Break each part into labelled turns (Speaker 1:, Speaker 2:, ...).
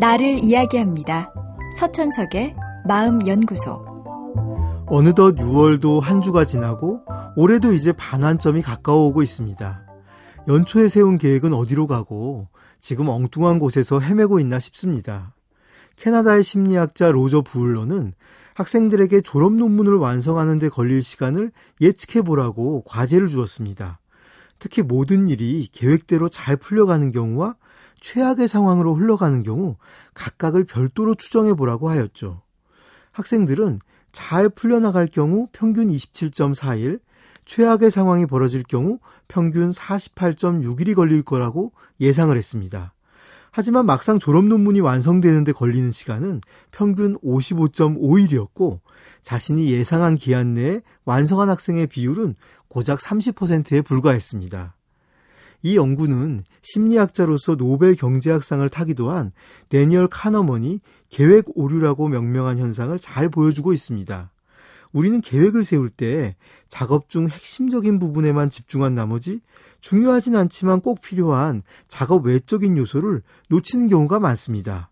Speaker 1: 나를 이야기합니다. 서천석의 마음연구소.
Speaker 2: 어느덧 6월도 한 주가 지나고 올해도 이제 반환점이 가까워오고 있습니다. 연초에 세운 계획은 어디로 가고 지금 엉뚱한 곳에서 헤매고 있나 싶습니다. 캐나다의 심리학자 로저 부울러는 학생들에게 졸업 논문을 완성하는 데 걸릴 시간을 예측해 보라고 과제를 주었습니다. 특히 모든 일이 계획대로 잘 풀려가는 경우와 최악의 상황으로 흘러가는 경우 각각을 별도로 추정해 보라고 하였죠. 학생들은 잘 풀려나갈 경우 평균 27.4일, 최악의 상황이 벌어질 경우 평균 48.6일이 걸릴 거라고 예상을 했습니다. 하지만 막상 졸업 논문이 완성되는데 걸리는 시간은 평균 55.5일이었고 자신이 예상한 기한 내에 완성한 학생의 비율은 고작 30%에 불과했습니다. 이 연구는 심리학자로서 노벨 경제학상을 타기도 한 데니얼 카너먼이 계획 오류라고 명명한 현상을 잘 보여주고 있습니다. 우리는 계획을 세울 때 작업 중 핵심적인 부분에만 집중한 나머지 중요하진 않지만 꼭 필요한 작업 외적인 요소를 놓치는 경우가 많습니다.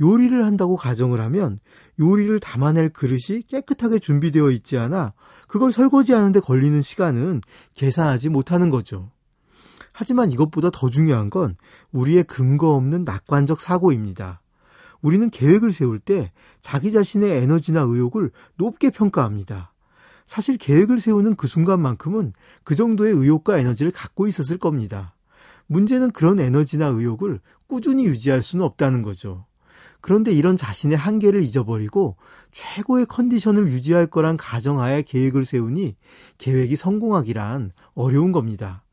Speaker 2: 요리를 한다고 가정을 하면 요리를 담아낼 그릇이 깨끗하게 준비되어 있지 않아 그걸 설거지하는데 걸리는 시간은 계산하지 못하는 거죠. 하지만 이것보다 더 중요한 건 우리의 근거 없는 낙관적 사고입니다. 우리는 계획을 세울 때 자기 자신의 에너지나 의욕을 높게 평가합니다. 사실 계획을 세우는 그 순간만큼은 그 정도의 의욕과 에너지를 갖고 있었을 겁니다. 문제는 그런 에너지나 의욕을 꾸준히 유지할 수는 없다는 거죠. 그런데 이런 자신의 한계를 잊어버리고 최고의 컨디션을 유지할 거란 가정하에 계획을 세우니 계획이 성공하기란 어려운 겁니다.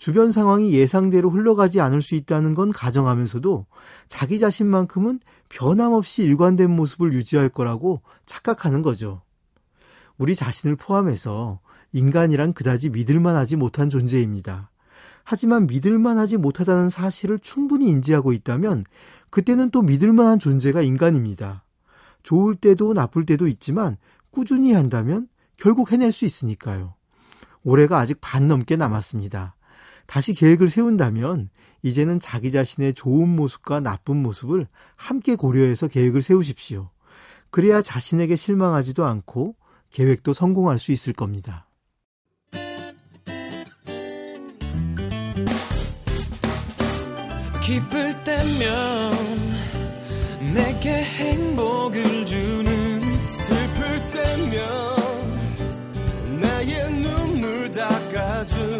Speaker 2: 주변 상황이 예상대로 흘러가지 않을 수 있다는 건 가정하면서도 자기 자신만큼은 변함없이 일관된 모습을 유지할 거라고 착각하는 거죠. 우리 자신을 포함해서 인간이란 그다지 믿을만하지 못한 존재입니다. 하지만 믿을만하지 못하다는 사실을 충분히 인지하고 있다면 그때는 또 믿을만한 존재가 인간입니다. 좋을 때도 나쁠 때도 있지만 꾸준히 한다면 결국 해낼 수 있으니까요. 올해가 아직 반 넘게 남았습니다. 다시 계획을 세운다면 이제는 자기 자신의 좋은 모습과 나쁜 모습을 함께 고려해서 계획을 세우십시오. 그래야 자신에게 실망하지도 않고 계획도 성공할 수 있을 겁니다. 기쁠 때면 내게 행복을 주는 슬플 때면 나의 눈물 닦아준